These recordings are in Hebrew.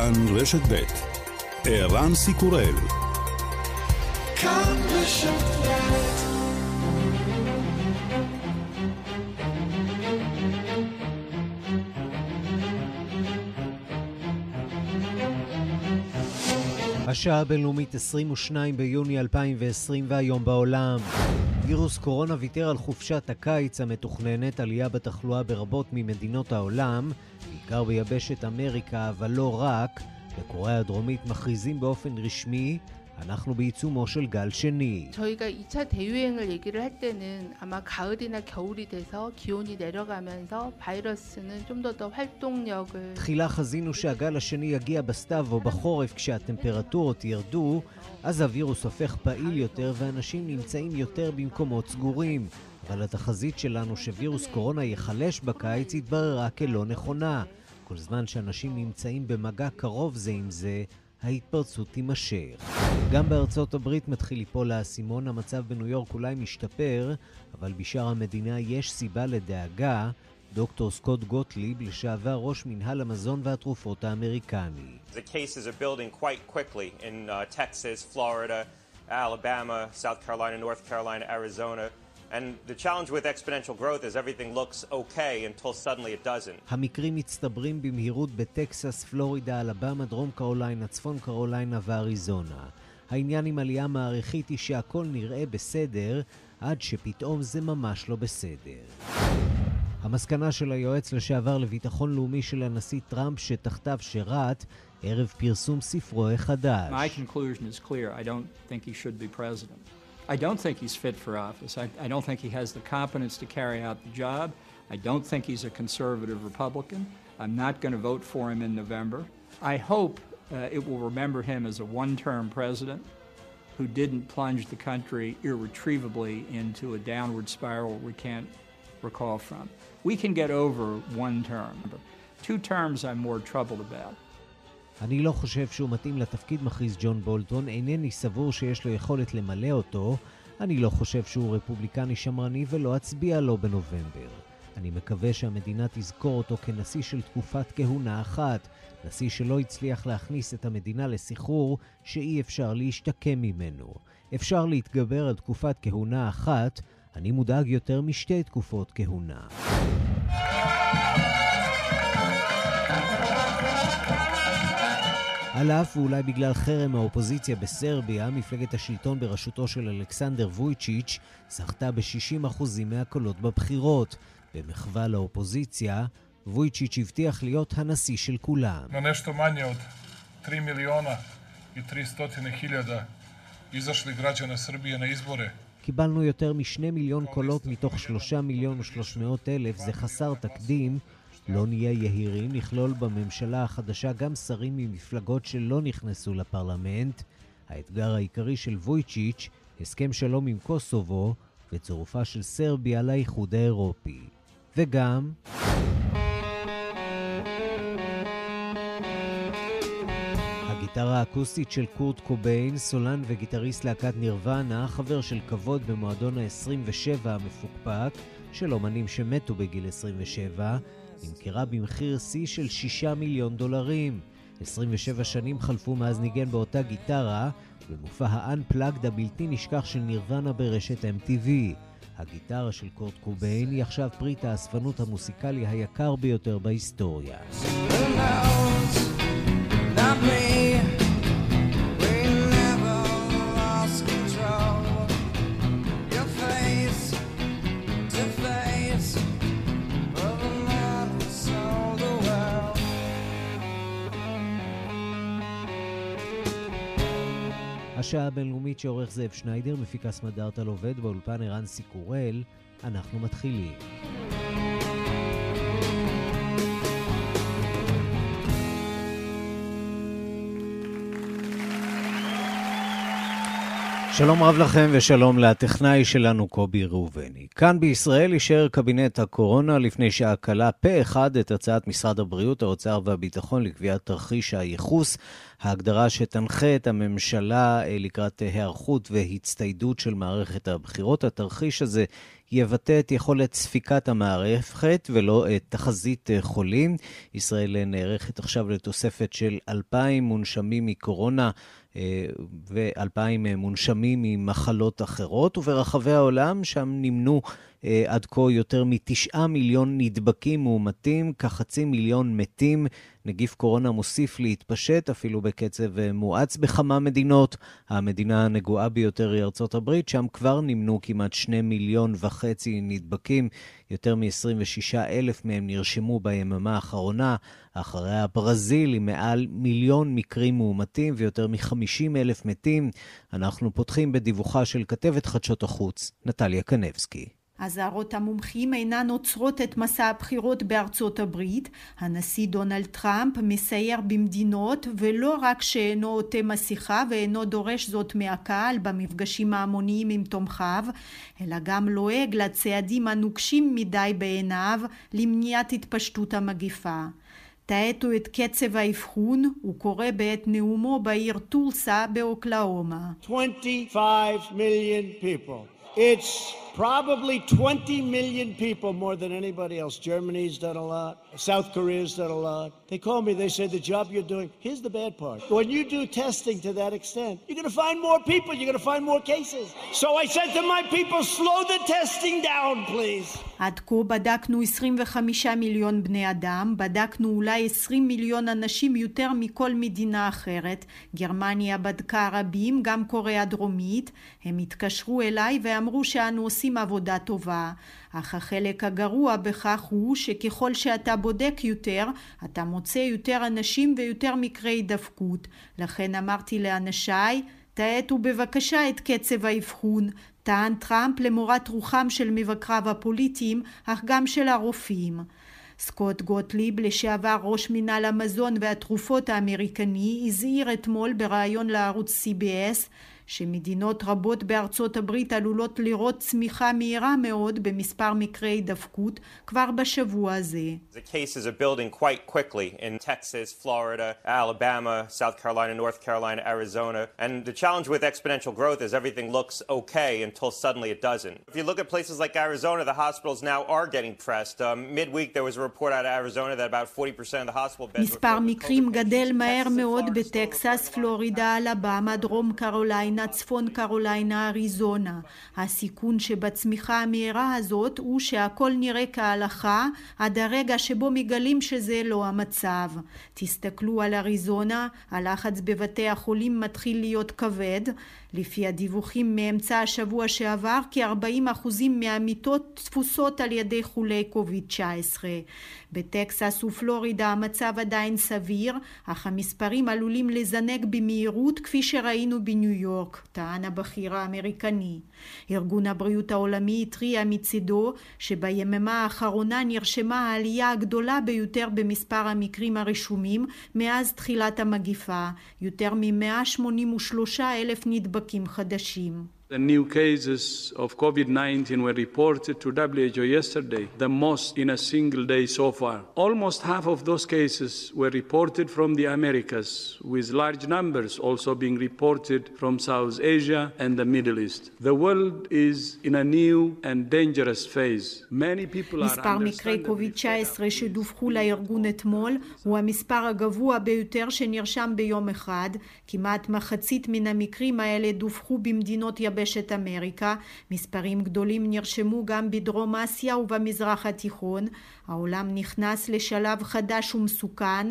כאן רשת ב' ערן סיקורל כאן רשת השעה הבינלאומית 22 ביוני 2020 והיום בעולם. וירוס קורונה ויתר על חופשת הקיץ המתוכננת, עלייה בתחלואה ברבות ממדינות העולם, בעיקר ביבשת אמריקה, אבל לא רק. בקוריאה הדרומית מכריזים באופן רשמי אנחנו בעיצומו של גל שני. 저희가 2차 대유행을 얘기를 할 때는 아마 가을이나 겨울이 돼서 기온이 내려가면서 바이러스는 좀 더 더 활동력을 תחילה חזינו שהגל השני יגיע בסתיו או בחורף כשהטמפרטורות ירדו, אז הווירוס הופך פעיל יותר ואנשים נמצאים יותר במקומות סגורים. אבל התחזית שלנו שווירוס קורונה ייחלש בקיץ התבררה כלא נכונה. כל זמן שאנשים נמצאים במגע קרוב זה עם זה, ההתפרצות תימשך. גם בארצות הברית מתחיל ליפול האסימון, המצב בניו יורק אולי משתפר, אבל בשאר המדינה יש סיבה לדאגה. דוקטור סקוט גוטליב, לשעבר ראש מנהל המזון והתרופות האמריקני. Uh, Alabama, South Carolina, North Carolina, Arizona. And the challenge with exponential growth is everything looks okay until suddenly it doesn't. המקרים מצטברים במהירות בטקסס, פלורידה, אלבמה, דרום קרוליינה, צפון קרוליינה ואריזונה. העניין עם עלייה מעריכית היא שהכל נראה בסדר, עד שפתאום זה ממש לא בסדר. המסקנה של היועץ לשעבר לביטחון לאומי של הנשיא טראמפ שתחתיו שירת ערב פרסום ספרו החדש. My conclusion is clear. I don't think he should be president. I don't think he's fit for office. I, I, don't think he has the competence to carry out the job. I don't think he's a conservative Republican. I'm not going to vote for him in November. I hope uh, it will remember him as a one term president who didn't plunge the country irretrievably into a downward spiral we can't recall from. We can get over one term. Two terms I'm more troubled about. אני לא חושב שהוא מתאים לתפקיד, מכריז ג'ון בולטון. אינני סבור שיש לו יכולת למלא אותו. אני לא חושב שהוא רפובליקני שמרני ולא אצביע לו בנובמבר. אני מקווה שהמדינה תזכור אותו כנשיא של תקופת כהונה אחת, נשיא שלא הצליח להכניס את המדינה לסחרור שאי אפשר להשתקם ממנו. אפשר להתגבר על תקופת כהונה אחת, אני מודאג יותר משתי תקופות כהונה. על אף ואולי בגלל חרם האופוזיציה בסרביה, מפלגת השלטון בראשותו של אלכסנדר וויצ'יץ' זכתה ב-60% מהקולות בבחירות. במחווה לאופוזיציה, וויצ'יץ' הבטיח להיות הנשיא של כולם. קיבלנו יותר משני מיליון קולות מתוך שלושה מיליון ושלוש מאות אלף, זה חסר תקדים, לא נהיה יהירים לכלול בממשלה החדשה גם שרים ממפלגות שלא נכנסו לפרלמנט. האתגר העיקרי של וויצ'יץ', הסכם שלום עם קוסובו וצירופה של סרביה לאיחוד האירופי. וגם... הגיטרה האקוסטית של קורט קוביין, סולן וגיטריסט להקת נירוונה, חבר של כבוד במועדון ה-27 המפוקפק, של אומנים שמתו בגיל 27, נמכרה במחיר שיא של 6 מיליון דולרים. 27 שנים חלפו מאז ניגן באותה גיטרה, במופע ה-Unplugged הבלתי נשכח של נירוונה ברשת MTV. הגיטרה של קורט קוביין היא עכשיו פריט האספנות המוסיקלי היקר ביותר בהיסטוריה. Not השעה הבינלאומית שעורך זאב שניידר, מפיקה סמדארטל עובד באולפן ערן סיקורל, אנחנו מתחילים. שלום רב לכם ושלום לטכנאי שלנו קובי ראובני. כאן בישראל אישר קבינט הקורונה לפני שעה קלה פה אחד את הצעת משרד הבריאות, האוצר והביטחון לקביעת תרחיש הייחוס, ההגדרה שתנחה את הממשלה אה, לקראת היערכות והצטיידות של מערכת הבחירות. התרחיש הזה יבטא את יכולת ספיקת המערכת ולא את תחזית חולים. ישראל נערכת עכשיו לתוספת של 2,000 מונשמים מקורונה ו-2,000 מונשמים ממחלות אחרות, וברחבי העולם שם נמנו אה, עד כה יותר מתשעה מיליון נדבקים מאומתים, כחצי מיליון מתים. נגיף קורונה מוסיף להתפשט אפילו בקצב אה, מואץ בכמה מדינות. המדינה הנגועה ביותר היא ארצות הברית, שם כבר נמנו כמעט שני מיליון וחצי נדבקים. יותר מ-26 אלף מהם נרשמו ביממה האחרונה, אחריה ברזיל עם מעל מיליון מקרים מאומתים ויותר מ-50 אלף מתים. אנחנו פותחים בדיווחה של כתבת חדשות החוץ, נטליה קנבסקי. אזהרות המומחים אינן עוצרות את מסע הבחירות בארצות הברית. הנשיא דונלד טראמפ מסייר במדינות ולא רק שאינו עוטה מסכה ואינו דורש זאת מהקהל במפגשים ההמוניים עם תומכיו, אלא גם לועג לצעדים הנוקשים מדי בעיניו למניעת התפשטות המגיפה. תאטו את קצב האבחון, הוא קורא בעת נאומו בעיר טולסה באוקלאומה. 25 million people. It's probably 20 million people more than anybody else. Germany's done a lot. South Korea's done a lot. They call me, they say, the job you're doing, here's the bad part. When you do testing to that extent, you're to find more people, you're to find more cases. So I said to my people, slow the testing down, please. עד כה בדקנו 25 מיליון בני אדם, בדקנו אולי 20 מיליון אנשים יותר מכל מדינה אחרת. גרמניה בדקה רבים, גם קוריאה דרומית. הם התקשרו אליי ואמרו שאנו עושים עבודה טובה. אך החלק הגרוע בכך הוא שככל שאתה בודק יותר, אתה מוצא יותר אנשים ויותר מקרי הידבקות. לכן אמרתי לאנשיי, תאטו בבקשה את קצב האבחון, טען טראמפ למורת רוחם של מבקריו הפוליטיים, אך גם של הרופאים. סקוט גוטליב, לשעבר ראש מינהל המזון והתרופות האמריקני, הזהיר אתמול בריאיון לערוץ CBS שמדינות רבות בארצות הברית עלולות לראות צמיחה מהירה מאוד במספר מקרי הידבקות כבר בשבוע הזה. The cases are building quite quickly in Texas, Florida, Alabama, South Carolina, North Carolina, Arizona. And the challenge with exponential growth is everything looks okay until suddenly it doesn't. If you look at places like Arizona, the hospitals now are getting pressed. Um, midweek there was a report out of Arizona that about 40% of the hospital beds מספר מקרים גדל מהר מאוד בטקסס, פלורידה, אלבמה, דרום קרוליינה קרוליינה, צפון קרוליינה, אריזונה. הסיכון שבצמיחה המהירה הזאת הוא שהכל נראה כהלכה עד הרגע שבו מגלים שזה לא המצב. תסתכלו על אריזונה, הלחץ בבתי החולים מתחיל להיות כבד. לפי הדיווחים מאמצע השבוע שעבר, כ-40% מהמיטות תפוסות על ידי חולי קוביד-19. בטקסס ופלורידה המצב עדיין סביר, אך המספרים עלולים לזנק במהירות כפי שראינו בניו יורק, טען הבכיר האמריקני. ארגון הבריאות העולמי התריע מצידו שביממה האחרונה נרשמה העלייה הגדולה ביותר במספר המקרים הרשומים מאז תחילת המגיפה, יותר מ-183 אלף נדבקים חדשים. The new cases of COVID 19 were reported to WHO yesterday, the most in a single day so far. Almost half of those cases were reported from the Americas, with large numbers also being reported from South Asia and the Middle East. The world is in a new and dangerous phase. Many people are מספר מקרי קוביד-19 שדווחו לארגון אתמול הוא המספר הגבוה ביותר שנרשם ביום אחד. כמעט מחצית מן המקרים האלה דווחו במדינות יבשת אמריקה, מספרים גדולים נרשמו גם בדרום אסיה ובמזרח התיכון, העולם נכנס לשלב חדש ומסוכן,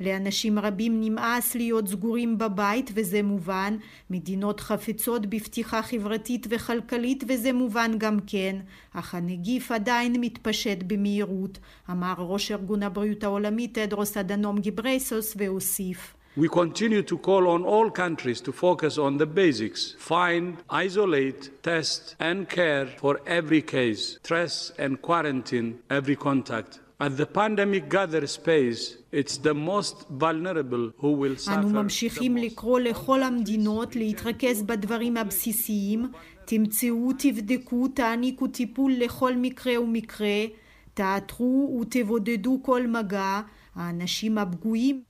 לאנשים רבים נמאס להיות סגורים בבית וזה מובן, מדינות חפצות בפתיחה חברתית וכלכלית וזה מובן גם כן, אך הנגיף עדיין מתפשט במהירות, אמר ראש ארגון הבריאות העולמי תדרוס אדנום גיברייסוס והוסיף We continue to call on all countries to focus on the basics find, isolate, test, and care for every case, trace and quarantine every contact. As the pandemic gathers pace, it's the most vulnerable who will suffer. אנו ממשיכים לקרוא לכל המדינות להתרכז בדברים הבסיסיים, תמצאו, תבדקו, תעניקו טיפול לכל מקרה ומקרה, תעתרו ותבודדו כל מגע, האנשים הפגועים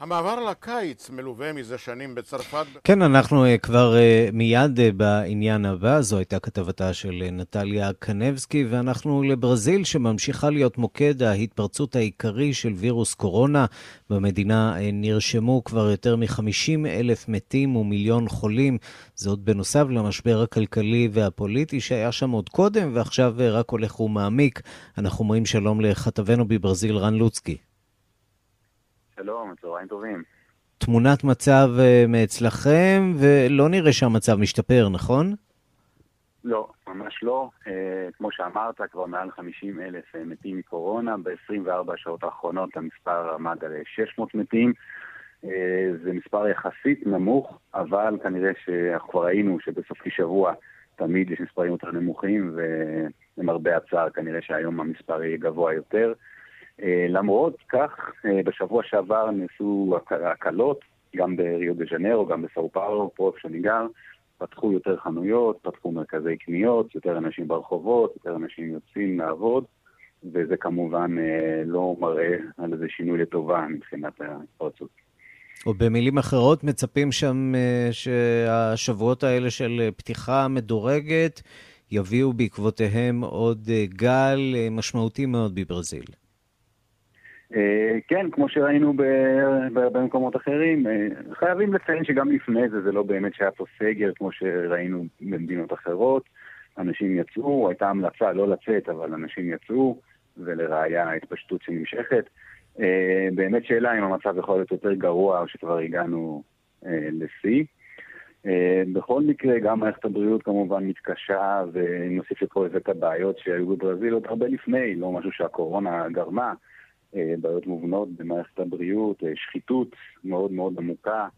המעבר לקיץ מלווה מזה שנים בצרפת. כן, אנחנו uh, כבר uh, מיד uh, בעניין הבא. זו הייתה כתבתה של נטליה קנבסקי, ואנחנו לברזיל, שממשיכה להיות מוקד ההתפרצות העיקרי של וירוס קורונה. במדינה נרשמו כבר יותר מ-50 אלף מתים ומיליון חולים. זאת בנוסף למשבר הכלכלי והפוליטי שהיה שם עוד קודם, ועכשיו רק הולך ומעמיק. אנחנו אומרים שלום לכתבנו בברזיל, רן לוצקי. שלום, צהריים טובים. תמונת מצב אה, מאצלכם, ולא נראה שהמצב משתפר, נכון? לא, ממש לא. אה, כמו שאמרת, כבר מעל 50 אלף אה, מתים מקורונה. ב-24 השעות האחרונות המספר עמד על 600 מתים. זה מספר יחסית נמוך, אבל כנראה שאנחנו כבר ראינו שבסופי שבוע תמיד יש מספרים יותר נמוכים, ולמרבה הצער כנראה שהיום המספר יהיה גבוה יותר. אה, למרות כך, אה, בשבוע שעבר נעשו הקלות, גם בריו דה ז'נרו, גם בסאו פאולו, פה איפה שאני גר, פתחו יותר חנויות, פתחו מרכזי קניות, יותר אנשים ברחובות, יותר אנשים יוצאים לעבוד, וזה כמובן אה, לא מראה על איזה שינוי לטובה מבחינת ההתפרצות. או במילים אחרות, מצפים שם שהשבועות האלה של פתיחה מדורגת יביאו בעקבותיהם עוד גל משמעותי מאוד בברזיל. אה, כן, כמו שראינו במקומות אחרים, אה, חייבים לציין שגם לפני זה זה לא באמת שהיה פה סגר כמו שראינו במדינות אחרות. אנשים יצאו, הייתה המלצה לא לצאת, אבל אנשים יצאו, ולראיה ההתפשטות שנמשכת. אה, באמת שאלה אם המצב יכול להיות יותר גרוע או שכבר הגענו לשיא. בכל מקרה, גם מערכת הבריאות כמובן מתקשה, ונוסיף לכל זה את הבעיות שהיו בברזיל עוד הרבה לפני, לא משהו שהקורונה גרמה. אה, בעיות מובנות במערכת הבריאות, אה, שחיתות מאוד מאוד עמוקה.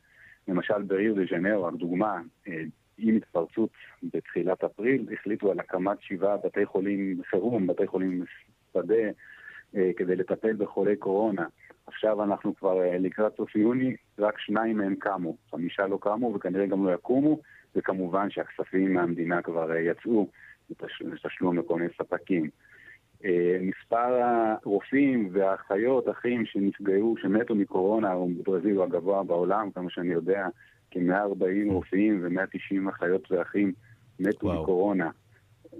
למשל בריו דה ז'נרו, רק דוגמה, אה, עם התפרצות בתחילת אפריל, החליטו על הקמת שבעה בתי חולים חירום, בתי חולים שדה, כדי לטפל בחולי קורונה. עכשיו אנחנו כבר לקראת סוף יוני, רק שניים מהם קמו, חמישה לא קמו וכנראה גם לא יקומו, וכמובן שהכספים מהמדינה כבר יצאו לתשלום לכל מיני ספקים. אה, מספר הרופאים והאחיות, אחים שנפגעו, שמתו מקורונה, הוא בברזיל הוא הגבוה בעולם, כמה שאני יודע, כ-140 רופאים ו-190 אחיות ואחים מתו וואו. מקורונה.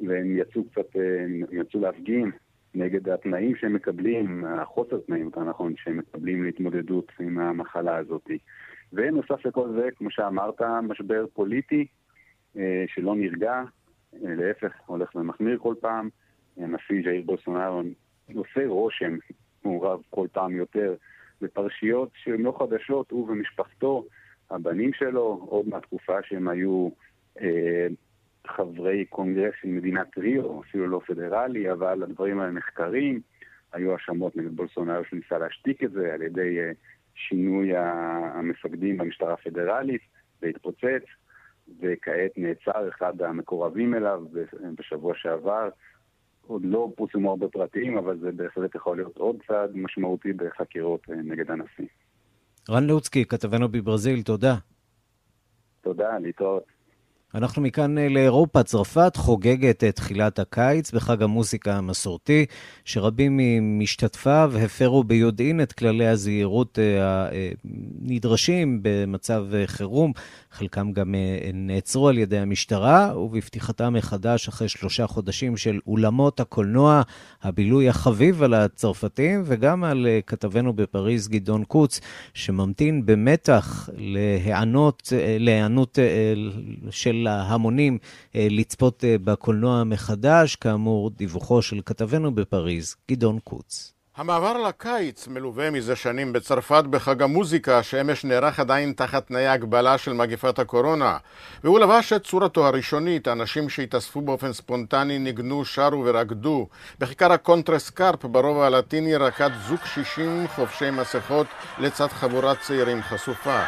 והם יצאו קצת, אה, הם יצאו להפגין נגד התנאים שהם מקבלים, החוסר תנאים, יותר נכון, שהם מקבלים להתמודדות עם המחלה הזאת. ונוסף לכל זה, כמו שאמרת, משבר פוליטי אה, שלא נרגע, להפך, הולך ומחמיר כל פעם. הנשיא ז'איר בולסונארו עושה רושם מעורב כל פעם יותר בפרשיות שהן לא חדשות, הוא ומשפחתו, הבנים שלו, עוד מהתקופה שהם היו אה, חברי קונגרס של מדינת ריו, אפילו לא פדרלי, אבל הדברים האלה נחקרים. היו האשמות נגד בולסונארו שניסה להשתיק את זה על ידי אה, שינוי המפקדים במשטרה הפדרלית, והתפוצץ, וכעת נעצר אחד המקורבים אליו בשבוע שעבר, עוד לא פורסמו הרבה פרטים, אבל זה בהחלט יכול להיות עוד צעד משמעותי בחקירות אה, נגד הנשיא. רן לוצקי, כתבנו בברזיל, תודה. תודה, להתראות. אנחנו מכאן אה, לאירופה. צרפת חוגגת את תחילת הקיץ בחג המוסיקה המסורתי, שרבים ממשתתפיו הפרו ביודעין את כללי הזהירות אה, הנדרשים במצב חירום. חלקם גם אה, נעצרו על ידי המשטרה, ובפתיחתם מחדש אחרי שלושה חודשים של אולמות הקולנוע, הבילוי החביב על הצרפתים, וגם על אה, כתבנו בפריז גדעון קוץ, שממתין במתח להיענות, אה, להיענות של ההמונים לצפות בקולנוע מחדש. כאמור, דיווחו של כתבנו בפריז, גדעון קוץ. המעבר לקיץ מלווה מזה שנים בצרפת בחג המוזיקה שאמש נערך עדיין תחת תנאי הגבלה של מגפת הקורונה והוא לבש את צורתו הראשונית, אנשים שהתאספו באופן ספונטני ניגנו, שרו ורקדו בכיכר הקונטרסקרפ ברובע הלטיני רקד זוג שישים חובשי מסכות לצד חבורת צעירים חשופה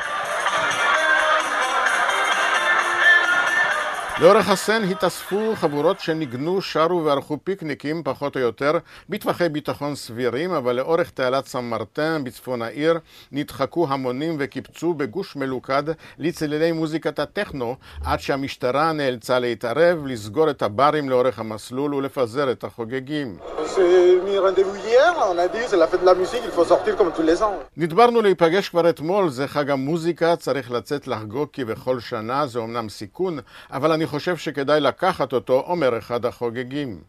לאורך הסן התאספו חבורות שניגנו, שרו וערכו פיקניקים פחות או יותר בטווחי ביטחון סבירים, אבל לאורך תעלת סן מרטן בצפון העיר נדחקו המונים וקיפצו בגוש מלוכד לצלילי מוזיקת הטכנו עד שהמשטרה נאלצה להתערב, לסגור את הברים לאורך המסלול ולפזר את החוגגים. נדברנו להיפגש כבר אתמול, זה חג המוזיקה, צריך לצאת לחגוג כבכל שנה, זה אמנם סיכון, אבל אני חושב שכדאי לקחת אותו, אומר אחד החוגגים.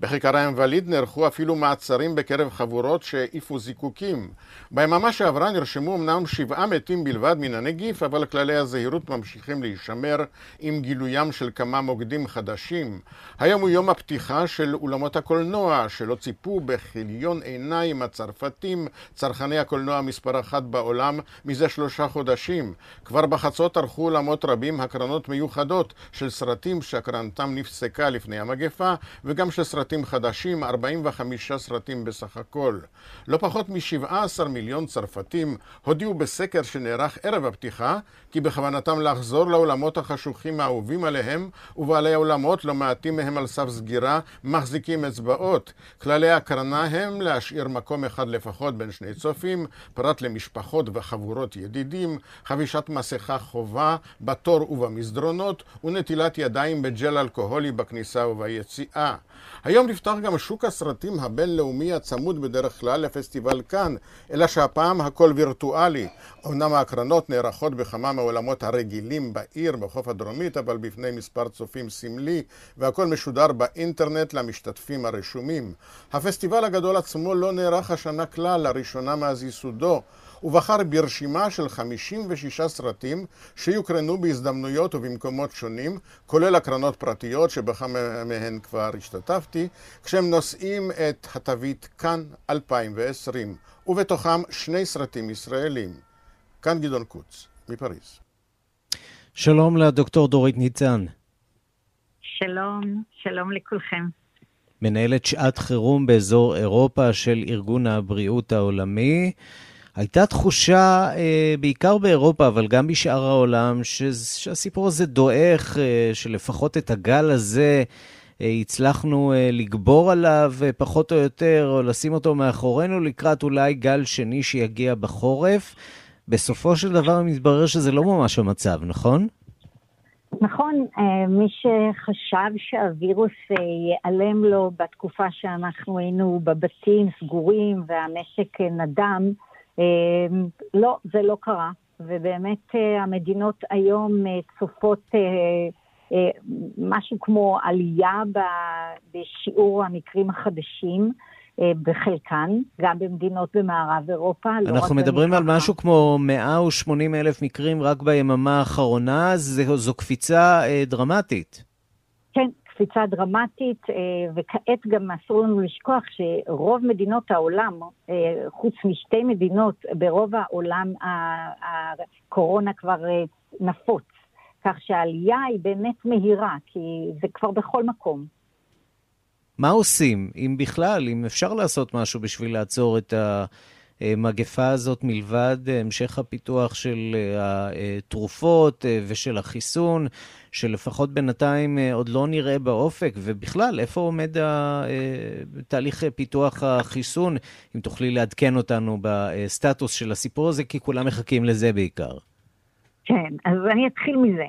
בכיכר האינווליד נערכו אפילו מעצרים בקרב חבורות שהעיפו זיקוקים. ביממה שעברה נרשמו אמנם שבעה מתים בלבד מן הנגיף, אבל כללי הזהירות ממשיכים להישמר עם גילוים של כמה מוקדים חדשים. היום הוא יום הפתיחה של אולמות הקולנוע, שלא ציפו בכיליון עיניים הצרפתים, צרכני הקולנוע מספר אחת בעולם, מזה שלושה חודשים. כבר בחצות ערכו אולמות רבים הקרנות מיוחדות של סרטים שהקרנתם נפסקה לפני המגפה, וגם של סרטים סרטים חדשים, 45 סרטים בסך הכל. לא פחות מ-17 מיליון צרפתים הודיעו בסקר שנערך ערב הפתיחה כי בכוונתם לחזור לעולמות החשוכים האהובים עליהם, ובעלי האולמות, לא מעטים מהם על סף סגירה, מחזיקים אצבעות. כללי הקרנה הם להשאיר מקום אחד לפחות בין שני צופים, פרט למשפחות וחבורות ידידים, חבישת מסכה חובה בתור ובמסדרונות, ונטילת ידיים בג'ל אלכוהולי בכניסה וביציאה. היום נפתח גם שוק הסרטים הבינלאומי הצמוד בדרך כלל לפסטיבל כאן, אלא שהפעם הכל וירטואלי. אמנם ההקרנות נערכות בכמה מהעולמות הרגילים בעיר, בחוף הדרומית, אבל בפני מספר צופים סמלי, והכל משודר באינטרנט למשתתפים הרשומים. הפסטיבל הגדול עצמו לא נערך השנה כלל, לראשונה מאז ייסודו. ובחר ברשימה של 56 סרטים שיוקרנו בהזדמנויות ובמקומות שונים, כולל הקרנות פרטיות שבכמה מהן כבר השתתפתי, כשהם נושאים את התווית כאן 2020, ובתוכם שני סרטים ישראלים. כאן גדעון קוץ, מפריז. שלום לדוקטור דורית ניצן. שלום, שלום לכולכם. מנהלת שעת חירום באזור אירופה של ארגון הבריאות העולמי. הייתה תחושה, אה, בעיקר באירופה, אבל גם בשאר העולם, שהסיפור הזה דועך, אה, שלפחות את הגל הזה אה, הצלחנו לגבור עליו פחות או יותר, או לשים אותו מאחורינו לקראת אולי גל שני שיגיע בחורף. בסופו של דבר מתברר שזה לא ממש המצב, נכון? נכון, מי שחשב שהווירוס ייעלם לו בתקופה שאנחנו היינו בבתים סגורים והמשק נדם, אמ, לא, זה לא קרה, ובאמת אה, המדינות היום אה, צופות אה, משהו כמו עלייה בשיעור המקרים החדשים. בחלקן, גם במדינות במערב אירופה. לא אנחנו מדברים על משהו כמו 180 אלף מקרים רק ביממה האחרונה, זו, זו קפיצה דרמטית. כן, קפיצה דרמטית, אה, וכעת גם אסור לנו לשכוח שרוב מדינות העולם, אה, חוץ משתי מדינות, ברוב העולם הקורונה כבר אה, נפוץ. כך שהעלייה היא באמת מהירה, כי זה כבר בכל מקום. מה עושים, אם בכלל, אם אפשר לעשות משהו בשביל לעצור את ה... המגפה הזאת מלבד המשך הפיתוח של התרופות ושל החיסון, שלפחות בינתיים עוד לא נראה באופק, ובכלל, איפה עומד תהליך פיתוח החיסון, אם תוכלי לעדכן אותנו בסטטוס של הסיפור הזה, כי כולם מחכים לזה בעיקר. כן, אז אני אתחיל מזה.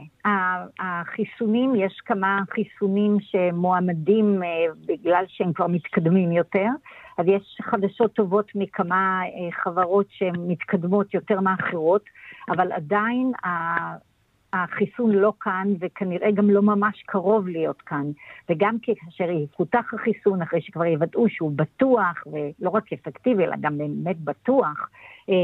החיסונים, יש כמה חיסונים שמועמדים בגלל שהם כבר מתקדמים יותר. אז יש חדשות טובות מכמה אה, חברות שהן מתקדמות יותר מאחרות, אבל עדיין החיסון לא כאן, וכנראה גם לא ממש קרוב להיות כאן. וגם כאשר יפותח החיסון, אחרי שכבר יוודאו שהוא בטוח, ולא רק אפקטיבי, אלא גם באמת בטוח, אה,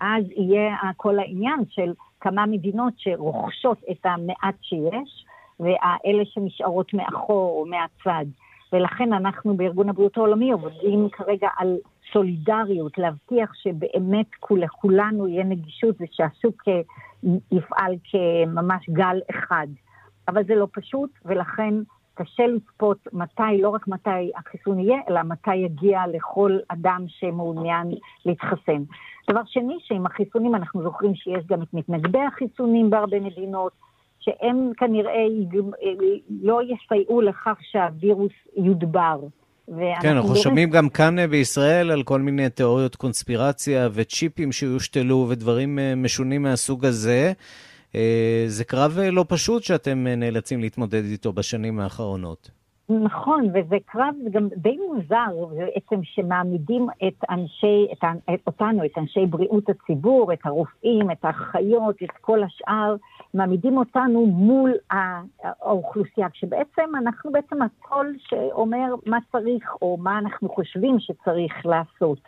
אז יהיה כל העניין של כמה מדינות שרוכשות את המעט שיש, ואלה שנשארות מאחור או מהצד. ולכן אנחנו בארגון הבריאות העולמי עובדים כרגע על סולידריות, להבטיח שבאמת לכולנו יהיה נגישות ושהשוק אה, יפעל כממש גל אחד. אבל זה לא פשוט, ולכן קשה לצפות מתי, לא רק מתי החיסון יהיה, אלא מתי יגיע לכל אדם שמעוניין להתחסן. דבר שני, שעם החיסונים אנחנו זוכרים שיש גם את מתנגדי החיסונים בהרבה מדינות, שהם כנראה לא יסייעו לכך שהווירוס יודבר. כן, אנחנו שומעים גם כאן אה, בישראל על כל מיני תיאוריות קונספירציה וצ'יפים שיושתלו ודברים אה, משונים מהסוג הזה. אה, זה קרב לא פשוט שאתם נאלצים להתמודד איתו בשנים האחרונות. נכון, וזה קרב גם די מוזר בעצם שמעמידים את אנשי, את, את אותנו, את אנשי בריאות הציבור, את הרופאים, את האחיות, את כל השאר, מעמידים אותנו מול האוכלוסייה, כשבעצם אנחנו בעצם הקול שאומר מה צריך או מה אנחנו חושבים שצריך לעשות.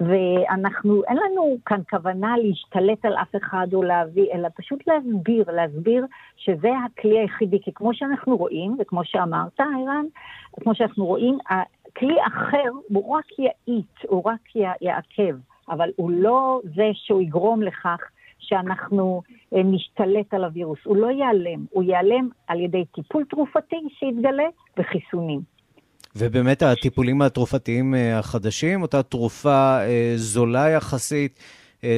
ואנחנו, אין לנו כאן כוונה להשתלט על אף אחד או להביא, אלא פשוט להסביר, להסביר שזה הכלי היחידי, כי כמו שאנחנו רואים, וכמו שאמרת, ערן, כמו שאנחנו רואים, הכלי אחר הוא רק יאית, הוא רק יעכב, אבל הוא לא זה שהוא יגרום לכך שאנחנו אה, נשתלט על הווירוס. הוא לא ייעלם, הוא ייעלם על ידי טיפול תרופתי שיתגלה וחיסונים. ובאמת הטיפולים התרופתיים אה, החדשים, אותה תרופה אה, זולה יחסית,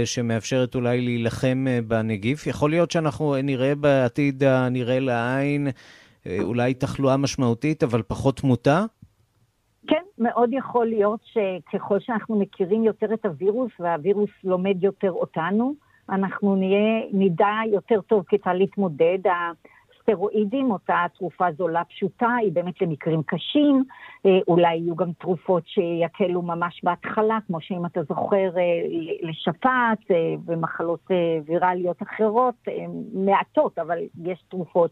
שמאפשרת אולי להילחם בנגיף. יכול להיות שאנחנו נראה בעתיד הנראה לעין אולי תחלואה משמעותית, אבל פחות תמותה? כן, מאוד יכול להיות שככל שאנחנו מכירים יותר את הווירוס והווירוס לומד יותר אותנו, אנחנו נהיה, נדע יותר טוב כיצד להתמודד. הסטרואידים, אותה תרופה זולה פשוטה, היא באמת למקרים קשים, אה, אולי יהיו גם תרופות שיקלו ממש בהתחלה, כמו שאם אתה זוכר, אה, לשפעת אה, ומחלות ויראליות אחרות, מעטות, אבל יש תרופות.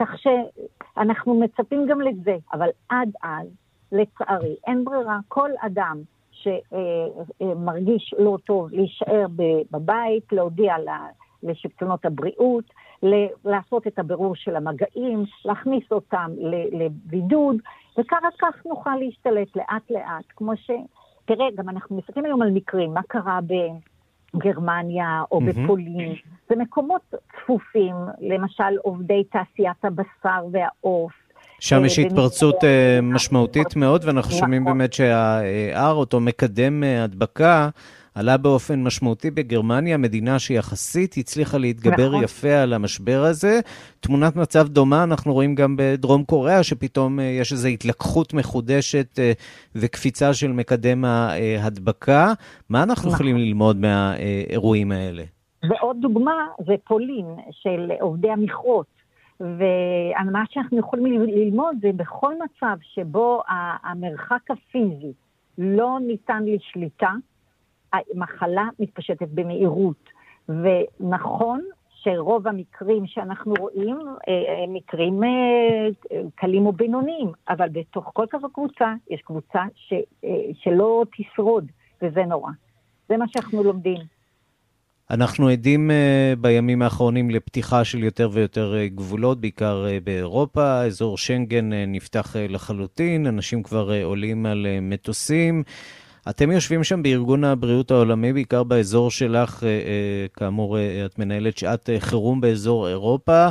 כך שאנחנו מצפים גם לזה, אבל עד אז, לצערי, אין ברירה, כל אדם שמרגיש לא טוב להישאר בבית, להודיע לשלטונות הבריאות, לעשות את הבירור של המגעים, להכניס אותם לבידוד, וככה כך נוכל להשתלט לאט-לאט, כמו ש... תראה, גם אנחנו מסתכלים היום על מקרים, מה קרה בגרמניה או בפולין, זה מקומות צפופים, למשל עובדי תעשיית הבשר והעוף, שם יש התפרצות אה, משמעותית מאוד, ואנחנו שומעים נכון. באמת שה-R, אותו מקדם אה, הדבקה, עלה באופן משמעותי בגרמניה, מדינה שיחסית הצליחה להתגבר נכון. יפה על המשבר הזה. תמונת מצב דומה אנחנו רואים גם בדרום קוריאה, שפתאום אה, יש איזו התלקחות מחודשת וקפיצה של מקדם ההדבקה. מה אנחנו נכון. יכולים ללמוד מהאירועים האלה? ועוד דוגמה זה פולין, של עובדי המכרות. ומה שאנחנו יכולים ללמוד זה בכל מצב שבו המרחק הפיזי לא ניתן לשליטה, המחלה מתפשטת במהירות. ונכון שרוב המקרים שאנחנו רואים אה, הם מקרים אה, קלים או בינוניים, אבל בתוך כל כזו קבוצה יש קבוצה ש, אה, שלא תשרוד, וזה נורא. זה מה שאנחנו לומדים. אנחנו עדים uh, בימים האחרונים לפתיחה של יותר ויותר uh, גבולות, בעיקר uh, באירופה. אזור שנגן נפתח לחלוטין, אנשים כבר עולים על מטוסים. אתם יושבים שם בארגון הבריאות העולמי, בעיקר באזור שלך, כאמור, את מנהלת שעת חירום באזור אירופה,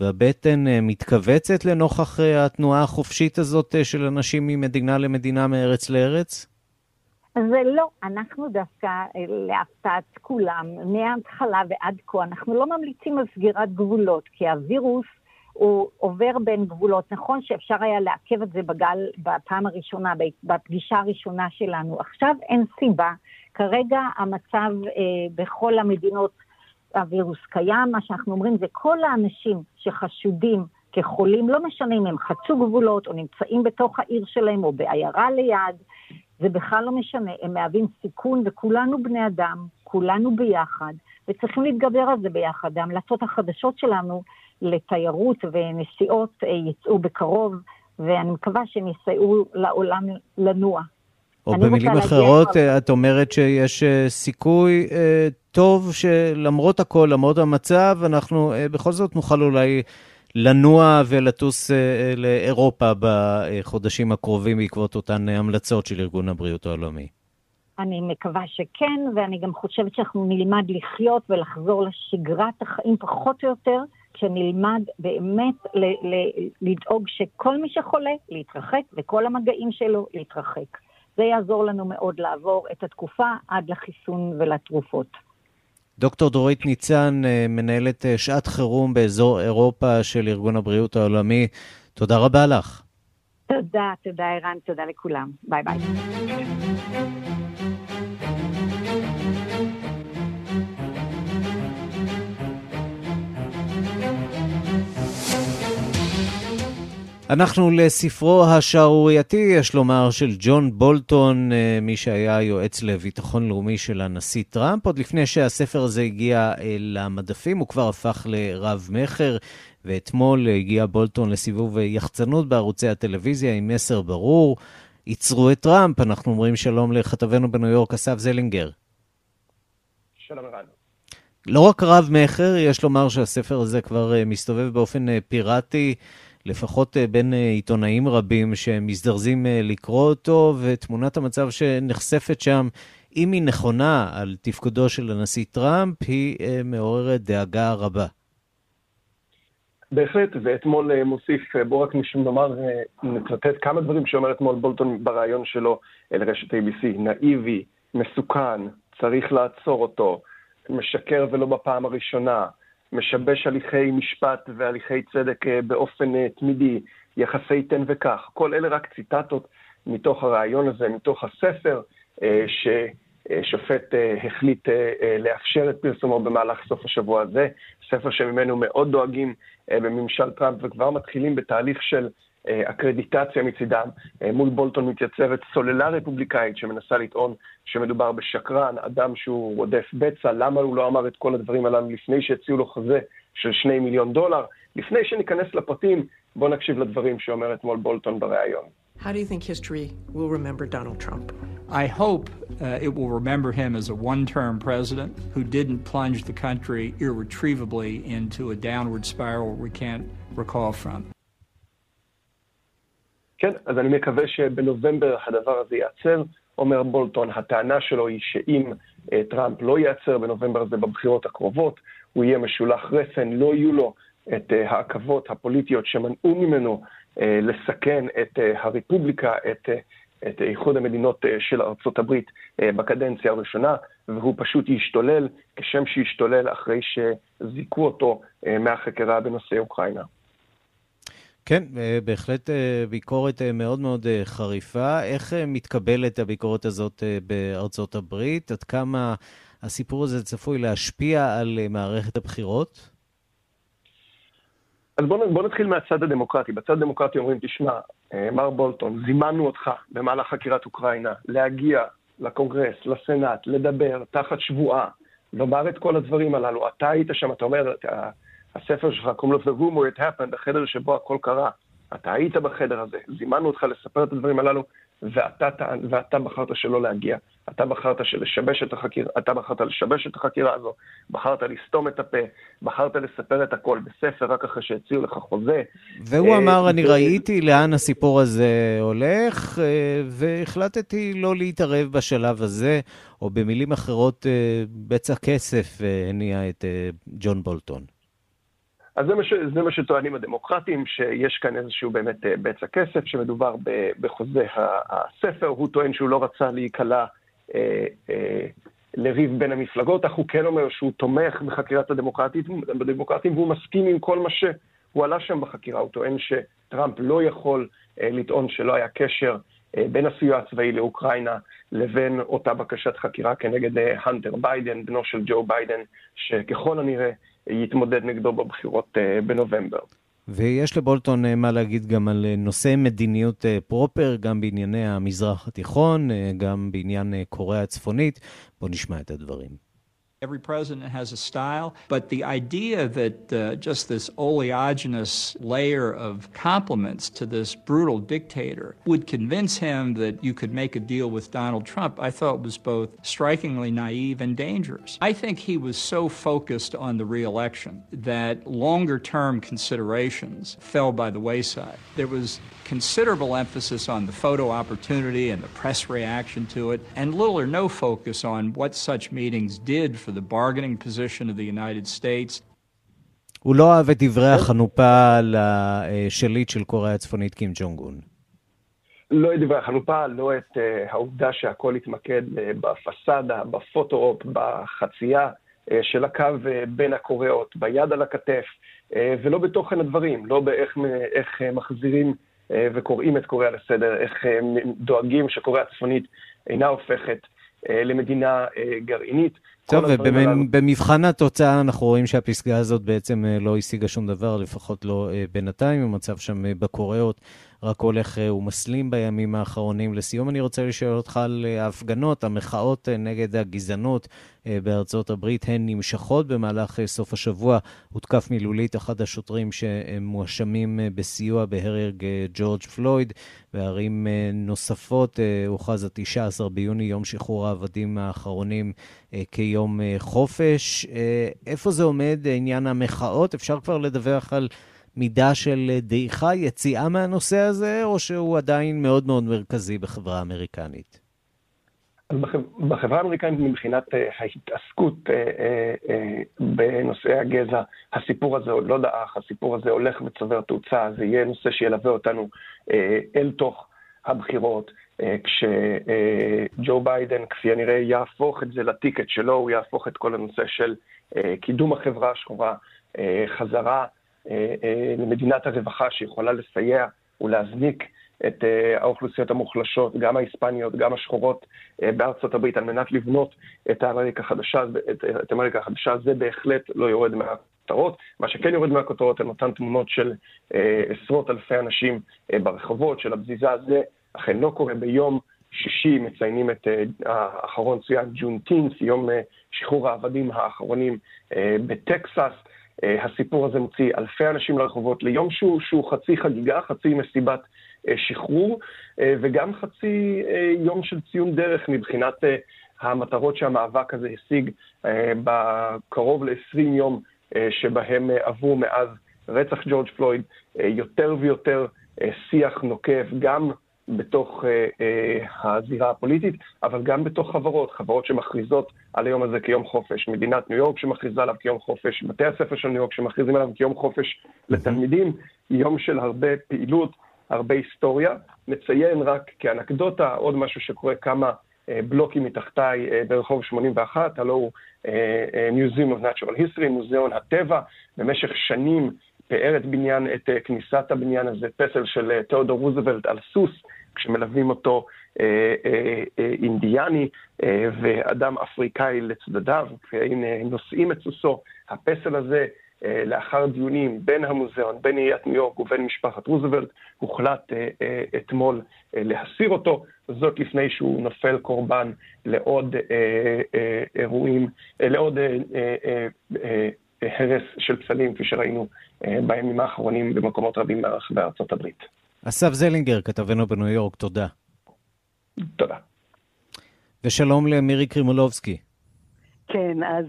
והבטן מתכווצת לנוכח התנועה החופשית הזאת של אנשים ממדינה למדינה, מארץ לארץ? זה לא, אנחנו דווקא, אה, להפתעת כולם, מההתחלה ועד כה, אנחנו לא ממליצים על סגירת גבולות, כי הווירוס הוא עובר בין גבולות. נכון שאפשר היה לעכב את זה בגל, בפעם הראשונה, בפגישה הראשונה שלנו. עכשיו אין סיבה. כרגע המצב אה, בכל המדינות, הווירוס קיים. מה שאנחנו אומרים זה כל האנשים שחשודים כחולים, לא משנה אם הם חצו גבולות או נמצאים בתוך העיר שלהם או בעיירה ליד, זה בכלל לא משנה, הם מהווים סיכון וכולנו בני אדם, כולנו ביחד, וצריכים להתגבר על זה ביחד. ההמלצות החדשות שלנו לתיירות ונסיעות אה, יצאו בקרוב, ואני מקווה שהם יסייעו לעולם לנוע. או במילים אחרות, להגיע... את אומרת שיש אה, סיכוי אה, טוב שלמרות הכל, למרות המצב, אנחנו בכל זאת נוכל אולי לנוע ולטוס אה, לאירופה בחודשים הקרובים בעקבות אותן המלצות של ארגון הבריאות העולמי? אני מקווה שכן, ואני גם חושבת שאנחנו נלמד לחיות ולחזור לשגרת החיים פחות או יותר, כשנלמד באמת ל- ל- לדאוג שכל מי שחולה, להתרחק, וכל המגעים שלו, להתרחק. זה יעזור לנו מאוד לעבור את התקופה עד לחיסון ולתרופות. דוקטור דורית ניצן, מנהלת שעת חירום באזור אירופה של ארגון הבריאות העולמי, תודה רבה לך. תודה, תודה ערן, תודה לכולם. ביי ביי. אנחנו לספרו השערורייתי, יש לומר, של ג'ון בולטון, אה, מי שהיה יועץ לביטחון לאומי של הנשיא טראמפ. עוד לפני שהספר הזה הגיע אה, למדפים, הוא כבר הפך לרב-מכר, ואתמול הגיע בולטון לסיבוב יחצנות בערוצי הטלוויזיה עם מסר ברור. ייצרו את טראמפ. אנחנו אומרים שלום לכתבנו בניו יורק, אסף זלינגר. שלום ערן. לא רק רב-מכר, יש לומר שהספר הזה כבר אה, מסתובב באופן פיראטי. לפחות אה, בין אה, עיתונאים רבים שמזדרזים אה, לקרוא אותו, ותמונת המצב שנחשפת שם, אם היא נכונה על תפקודו של הנשיא טראמפ, היא מעוררת דאגה רבה. בהחלט, ואתמול מוסיף, בואו רק נאמר, נצטט כמה דברים שאומר אתמול בולטון בריאיון שלו לרשת ABC, נאיבי, מסוכן, צריך לעצור אותו, משקר ולא בפעם הראשונה, משבש הליכי משפט והליכי צדק אה, באופן אה, תמידי, יחסי תן וקח. כל אלה רק ציטטות מתוך הרעיון הזה, מתוך הספר, אה, ששופט החליט לאפשר את פרסומו במהלך סוף השבוע הזה. ספר שממנו מאוד דואגים בממשל טראמפ וכבר מתחילים בתהליך של אקרדיטציה מצידם. מול בולטון מתייצבת סוללה רפובליקאית שמנסה לטעון שמדובר בשקרן, אדם שהוא רודף בצע, למה הוא לא אמר את כל הדברים הללו לפני שהציעו לו חזה של שני מיליון דולר? לפני שניכנס לפרטים, בואו נקשיב לדברים שאומר אתמול בולטון בריאיון. How do you think history will remember Donald Trump? I hope uh, it will remember him as a one term president who didn't plunge the country irretrievably into a downward spiral we can't recall from. כן, אז אני מקווה שבנובמבר הדבר הזה ייעצר. אומר בולטון, הטענה שלו היא שאם אה, טראמפ לא ייעצר בנובמבר הזה בבחירות הקרובות, הוא יהיה משולח רסן, לא יהיו לו את אה, העכבות הפוליטיות שמנעו ממנו אה, לסכן את אה, הרפובליקה, את, אה, את איחוד המדינות אה, של ארצות הברית אה, בקדנציה הראשונה, והוא פשוט ישתולל כשם שישתולל אחרי שזיכו אותו אה, מהחקירה בנושא אוקראינה. כן, אה, בהחלט אה, ביקורת אה, מאוד מאוד חריפה. איך מתקבלת הביקורת הזאת בארצות הברית? עד כמה הסיפור הזה צפוי להשפיע על מערכת הבחירות? אז בואו בוא נתחיל מהצד הדמוקרטי. בצד הדמוקרטי אומרים, תשמע, מר בולטון, זימנו אותך במהלך חקירת אוקראינה להגיע לקונגרס, לסנאט, לדבר תחת שבועה, לומר את כל הדברים הללו. אתה היית שם, אתה אומר, אתה... הספר שלך קוראים לו The Rumor It Happened, החדר שבו הכל קרה. אתה היית בחדר הזה, זימנו אותך לספר את הדברים הללו, ואתה, ואתה בחרת שלא להגיע. אתה בחרת לשבש את החקירה, אתה בחרת לשבש את החקירה הזו, בחרת לסתום את הפה, בחרת לספר את הכל בספר רק אחרי שהציעו לך חוזה. והוא אמר, אני ראיתי לאן הסיפור הזה הולך, אה, והחלטתי לא להתערב בשלב הזה, או במילים אחרות, אה, בצע כסף אה, הניע את ג'ון בולטון. אז זה מה, ש, זה מה שטוענים הדמוקרטים, שיש כאן איזשהו באמת אה, בצע כסף, שמדובר בחוזה הספר. הוא טוען שהוא לא רצה להיקלע אה, אה, לריב בין המפלגות, אך הוא כן אומר שהוא תומך בחקירת הדמוקרטים, בדמוקרטים, והוא מסכים עם כל מה שהוא עלה שם בחקירה. הוא טוען שטראמפ לא יכול אה, לטעון שלא היה קשר אה, בין הסיוע הצבאי לאוקראינה לבין אותה בקשת חקירה כנגד אה, הנטר ביידן, בנו של ג'ו ביידן, שככל הנראה יתמודד נגדו בבחירות אה, בנובמבר. ויש לבולטון אה, מה להגיד גם על אה, נושא מדיניות פרופר, גם בענייני המזרח התיכון, גם בעניין קוריאה הצפונית. בואו נשמע את הדברים. Every president has a style, but the idea that uh, just this oleaginous layer of compliments to this brutal dictator would convince him that you could make a deal with Donald Trump, I thought was both strikingly naive and dangerous. I think he was so focused on the reelection that longer term considerations fell by the wayside. There was considerable emphasis on the photo opportunity and the press reaction to it, and little or no focus on what such meetings did for the bargaining position of the United States. הוא לא אהב את דברי החנופה לשליט של קוריאה הצפונית קים ג'ונג און. לא את דברי החנופה, לא את uh, העובדה שהכל התמקד uh, בפסאדה, בפוטו-אופ, בחצייה של הקו בין הקוריאות, ביד על הכתף, ולא בתוכן הדברים, לא באיך מחזירים וקוראים את קוריאה לסדר, איך דואגים שקוריאה הצפונית אינה הופכת למדינה גרעינית. טוב, ובמבחן התוצאה אנחנו רואים שהפסגה הזאת בעצם לא השיגה שום דבר, לפחות לא בינתיים, המצב שם בקוריאות רק הולך ומסלים בימים האחרונים. לסיום אני רוצה לשאול אותך על ההפגנות, המחאות נגד הגזענות בארצות הברית, הן נמשכות במהלך סוף השבוע. הותקף מילולית אחד השוטרים שמואשמים בסיוע בהרג ג'ורג' פלויד. בערים נוספות הוכרז ה-19 ביוני, יום שחרור העבדים האחרונים, כיום חופש. איפה זה עומד, עניין המחאות? אפשר כבר לדווח על מידה של דעיכה, יציאה מהנושא הזה, או שהוא עדיין מאוד מאוד מרכזי בחברה האמריקנית? בחברה האמריקנית מבחינת ההתעסקות בנושאי הגזע, הסיפור הזה עוד לא דעך, הסיפור הזה הולך וצובר תאוצה, זה יהיה נושא שילווה אותנו אל תוך הבחירות. כשג'ו ביידן, כפי הנראה, יהפוך את זה לטיקט שלו, הוא יהפוך את כל הנושא של קידום החברה השחורה, חזרה למדינת הרווחה שיכולה לסייע ולהזניק את האוכלוסיות המוחלשות, גם ההיספניות, גם השחורות בארצות הברית, על מנת לבנות את אמריקה החדשה, את, את אמריקה החדשה, זה בהחלט לא יורד מהכותרות. מה שכן יורד מהכותרות הן אותן תמונות של עשרות אלפי אנשים ברחובות, של הבזיזה הזה. אכן לא קורה. ביום שישי מציינים את האחרון צוין ג'ונטינס, יום שחרור העבדים האחרונים בטקסס. הסיפור הזה מוציא אלפי אנשים לרחובות ליום שהוא, שהוא חצי חגיגה, חצי מסיבת שחרור, וגם חצי יום של ציון דרך מבחינת המטרות שהמאבק הזה השיג בקרוב ל-20 יום שבהם עברו מאז רצח ג'ורג' פלויד, יותר ויותר שיח נוקב, גם בתוך uh, uh, הזירה הפוליטית, אבל גם בתוך חברות, חברות שמכריזות על היום הזה כיום חופש, מדינת ניו יורק שמכריזה עליו כיום חופש, בתי הספר של ניו יורק שמכריזים עליו כיום חופש לתלמידים, יום של הרבה פעילות, הרבה היסטוריה. נציין רק כאנקדוטה עוד משהו שקורה כמה uh, בלוקים מתחתיי uh, ברחוב 81, הלו הוא uh, uh, Museum of Natural History, מוזיאון הטבע, במשך שנים פאר את בניין, את uh, כניסת הבניין הזה, פסל של תיאודור רוזוולט על סוס, כשמלווים אותו אה, אה, אה, אינדיאני אה, ואדם אפריקאי לצדדיו, והנה נושאים את סוסו. הפסל הזה, אה, לאחר דיונים בין המוזיאון, בין עיריית ניו יורק ובין משפחת רוזוולט, הוחלט אה, אה, אתמול אה, להסיר אותו, זאת לפני שהוא נופל קורבן לעוד אה, אה, אירועים, אה, לעוד אה, אה, אה, הרס של פסלים, כפי שראינו אה, בימים האחרונים במקומות רבים ברחבי ארצות הברית. אסף זלינגר, כתבנו בניו יורק, תודה. תודה. ושלום למירי קרימולובסקי. כן, אז...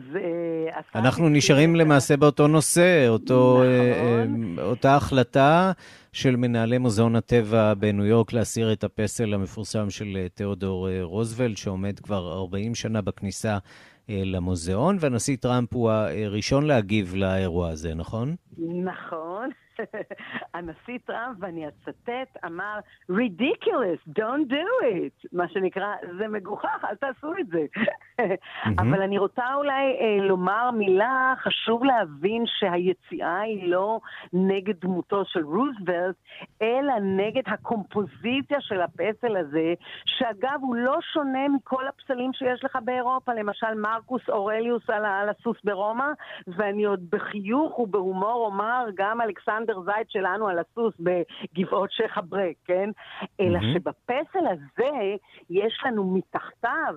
אנחנו נשארים למעשה באותו נושא, אותו, נכון. אותה החלטה של מנהלי מוזיאון הטבע בניו יורק להסיר את הפסל המפורסם של תיאודור רוזוולט, שעומד כבר 40 שנה בכניסה למוזיאון, והנשיא טראמפ הוא הראשון להגיב לאירוע הזה, נכון? נכון. הנשיא טראמפ, ואני אצטט, אמר, ridiculous, don't do it. מה שנקרא, זה מגוחך, אל תעשו את זה. אבל אני רוצה אולי אה, לומר מילה, חשוב להבין שהיציאה היא לא נגד דמותו של רוזוולט, אלא נגד הקומפוזיציה של הפסל הזה, שאגב, הוא לא שונה מכל הפסלים שיש לך באירופה, למשל מרקוס אורליוס על, על הסוס ברומא, ואני עוד בחיוך ובהומור אומר, גם אלכסנדר זייד שלנו על הסוס בגבעות שייח' אברק, כן? אלא שבפסל הזה יש לנו מתחתיו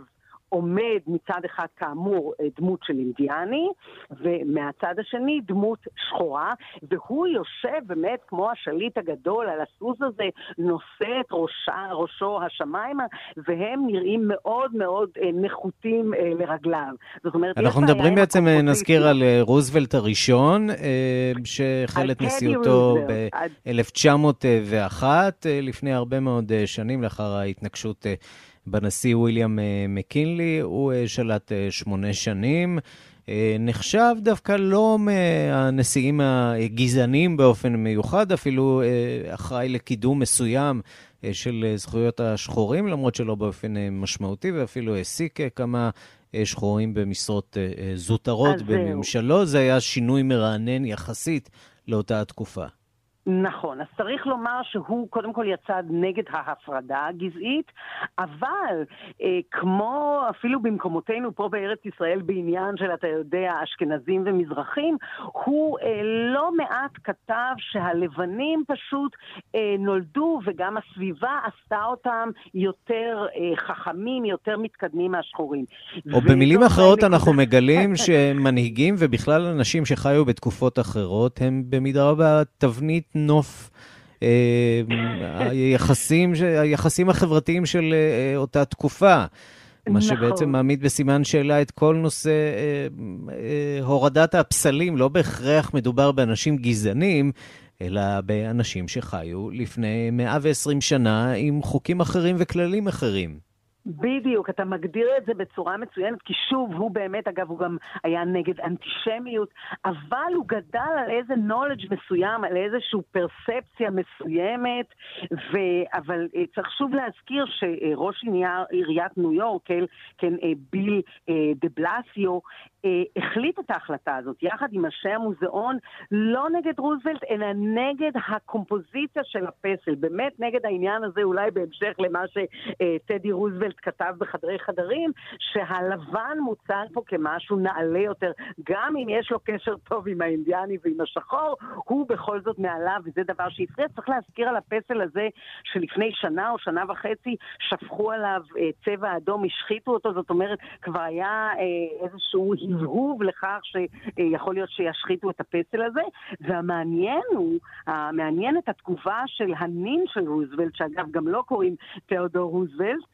עומד מצד אחד כאמור דמות של אינדיאני, ומהצד השני דמות שחורה, והוא יושב באמת כמו השליט הגדול על הסוס הזה, נושא את ראשה, ראשו השמיימה, והם נראים מאוד מאוד נחותים לרגליו. זאת אומרת, אנחנו מדברים בעצם, נזכיר על רוזוולט הראשון, שהחל את נשיאותו ב-1901, לפני הרבה מאוד שנים, לאחר ההתנגשות. בנשיא וויליאם מקינלי, הוא שלט שמונה שנים. נחשב דווקא לא מהנשיאים הגזענים באופן מיוחד, אפילו אחראי לקידום מסוים של זכויות השחורים, למרות שלא באופן משמעותי, ואפילו העסיק כמה שחורים במשרות זוטרות בממשלו. זה היה שינוי מרענן יחסית לאותה תקופה. נכון, אז צריך לומר שהוא קודם כל יצא נגד ההפרדה הגזעית, אבל אה, כמו אפילו במקומותינו פה בארץ ישראל בעניין של, אתה יודע, אשכנזים ומזרחים, הוא אה, לא מעט כתב שהלבנים פשוט אה, נולדו וגם הסביבה עשתה אותם יותר אה, חכמים, יותר מתקדמים מהשחורים. או במילים אחרות אנחנו מגלים שמנהיגים ובכלל אנשים שחיו בתקופות אחרות הם במידה רבה תבנית נוף אה, היחסים, היחסים החברתיים של אה, אותה תקופה. מה נכון. שבעצם מעמיד בסימן שאלה את כל נושא אה, אה, הורדת הפסלים. לא בהכרח מדובר באנשים גזענים, אלא באנשים שחיו לפני 120 שנה עם חוקים אחרים וכללים אחרים. בדיוק, אתה מגדיר את זה בצורה מצוינת, כי שוב, הוא באמת, אגב, הוא גם היה נגד אנטישמיות, אבל הוא גדל על איזה knowledge מסוים, על איזושהי פרספציה מסוימת, ו... אבל אה, צריך שוב להזכיר שראש עיריית ניו יורק, כן, אה, ביל אה, דה בלסיו, החליט את ההחלטה הזאת, יחד עם אנשי המוזיאון, לא נגד רוזוולט, אלא נגד הקומפוזיציה של הפסל. באמת נגד העניין הזה, אולי בהמשך למה שטדי רוזוולט כתב בחדרי חדרים, שהלבן מוצג פה כמשהו נעלה יותר. גם אם יש לו קשר טוב עם האינדיאני ועם השחור, הוא בכל זאת מעליו, וזה דבר שהפריע. צריך להזכיר על הפסל הזה שלפני שנה או שנה וחצי שפכו עליו אה, צבע אדום, השחיתו אותו, זאת אומרת, כבר היה אה, איזשהו... הבהוב לכך שיכול להיות שישחיתו את הפסל הזה, והמעניין הוא, המעניין את התגובה של הנין של רוזוולט, שאגב גם לא קוראים תיאודור רוזוולט,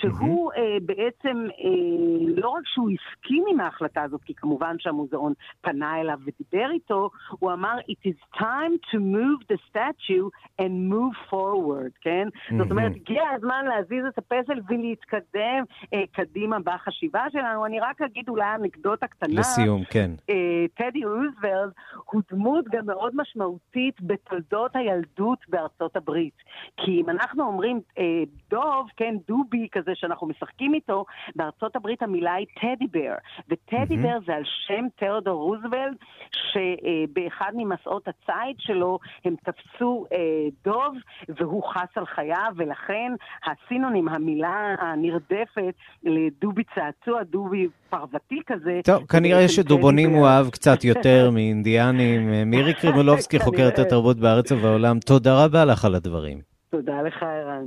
שהוא mm-hmm. אה, בעצם, אה, לא רק שהוא הסכים עם ההחלטה הזאת, כי כמובן שהמוזיאון פנה אליו ודיבר איתו, הוא אמר, It is time to move the statue and move forward, כן? Mm-hmm. זאת אומרת, הגיע הזמן להזיז את הפסל ולהתקדם אה, קדימה בחשיבה שלנו. אני רק אגיד אולי אנקדוטה קטנה. לסיום, כן. אה, טדי רוזוולד הוא דמות גם מאוד משמעותית בתולדות הילדות בארצות הברית. כי אם אנחנו אומרים אה, דוב, כן, דובי, כזה שאנחנו משחקים איתו, בארצות הברית המילה היא טדי בר. וטדי mm-hmm. בר זה על שם תיאודור רוזוולד, שבאחד ממסעות הציד שלו הם תפסו אה, דוב, והוא חס על חייו, ולכן הסינונים, המילה הנרדפת לדובי צעצוע, דובי פרוותי כזה. טוב, כנראה שדובונים הוא אהב קצת יותר מאינדיאנים. מירי קרימולובסקי, חוקרת התרבות בארץ ובעולם, תודה רבה לך על הדברים. תודה לך, ערן.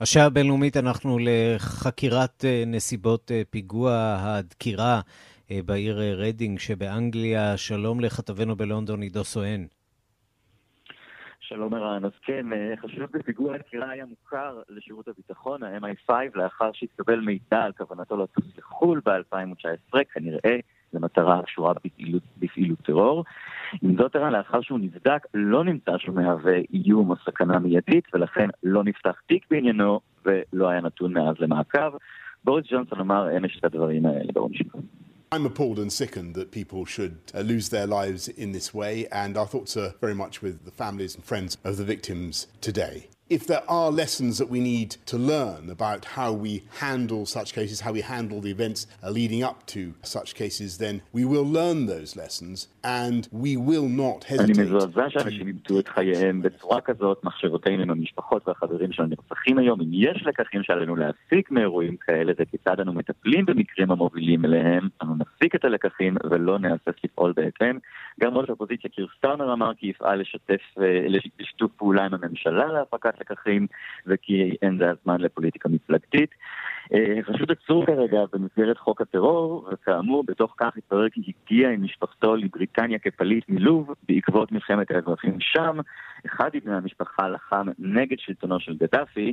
השעה הבינלאומית אנחנו לחקירת אה, נסיבות אה, פיגוע הדקירה אה, בעיר רדינג שבאנגליה. שלום לכתבנו בלונדון, עידו סואן. שלום ערן, אז כן, החשוד בפיגוע הדקירה היה מוכר לשירות הביטחון, ה-MI5, לאחר שהתקבל מידע על כוונתו לטוס לחו"ל ב-2019, כנראה למטרה הקשורה בפעילות, בפעילות טרור. עם זאת ערן, לאחר שהוא נבדק, לא נמצא שהוא מהווה איום או סכנה מיידית, ולכן לא נפתח תיק בעניינו, ולא היה נתון מאז למעקב. בוריס ג'ונסון אמר אמש את הדברים האלה בעונשין. I'm appalled and sickened that people should uh, lose their lives in this way, and our thoughts are very much with the families and friends of the victims today. if there are lessons that we need to learn about how we handle such cases, how we handle the events leading up to such cases, then we will learn those lessons and we will not hesitate. אני מזועזע שאנשים איבדו את חייהם בצורה כזאת, מחשבותינו עם המשפחות והחברים של הנרצחים היום. אם יש לקחים שעלינו להפיק מאירועים כאלה וכיצד אנו מטפלים במקרים המובילים אליהם, אנו נפיק את הלקחים ולא נהסס לפעול בהתאם. גם ראש האופוזיציה קיר סטארנר אמר כי יפעל לשתף, לשיתוף פעולה עם הממשלה להפקת לקחים, וכי אין זה הזמן לפוליטיקה מפלגתית. חשוד עצור כרגע במסגרת חוק הטרור, וכאמור, בתוך כך התברר כי הגיע עם משפחתו לבריטניה כפליט מלוב בעקבות מלחמת האזרחים שם. אחד מבני המשפחה לחם נגד שלטונו של גדאפי.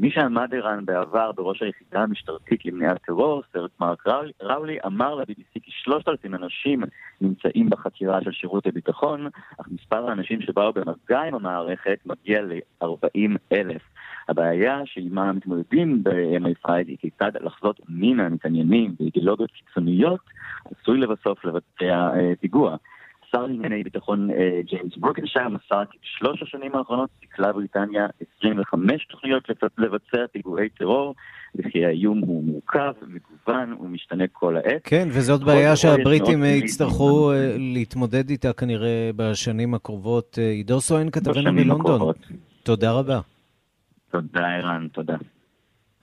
מי שעמד ערן בעבר בראש היחידה המשטרתית למניעת טרור, סרט מרק ראולי, אמר ל-BBC כי שלושת אלפים אנשים נמצאים בחקירה של שירות הביטחון, אך מספר האנשים שבאו במגע עם המערכת מגיע ל-40 אלף. הבעיה שעימה מתמודדים ב-MI5 היא כיצד לחזות מי מהמתעניינים באידיאולוגיות קיצוניות עשוי לבסוף לבצע אה, פיגוע. שר לענייני ביטחון ג'יימס ברוקנשייר מסר כי בשלוש השנים האחרונות סיכלה בריטניה 25 תוכניות לבצע פיגועי טרור, וכי האיום הוא מורכב, מגוון, הוא משתנה כל העת. כן, וזאת בעיה שהבריטים יצטרכו להתמודד איתה כנראה בשנים הקרובות. עידו סואן, כתבנו בלונדון. תודה רבה. תודה, ערן, תודה.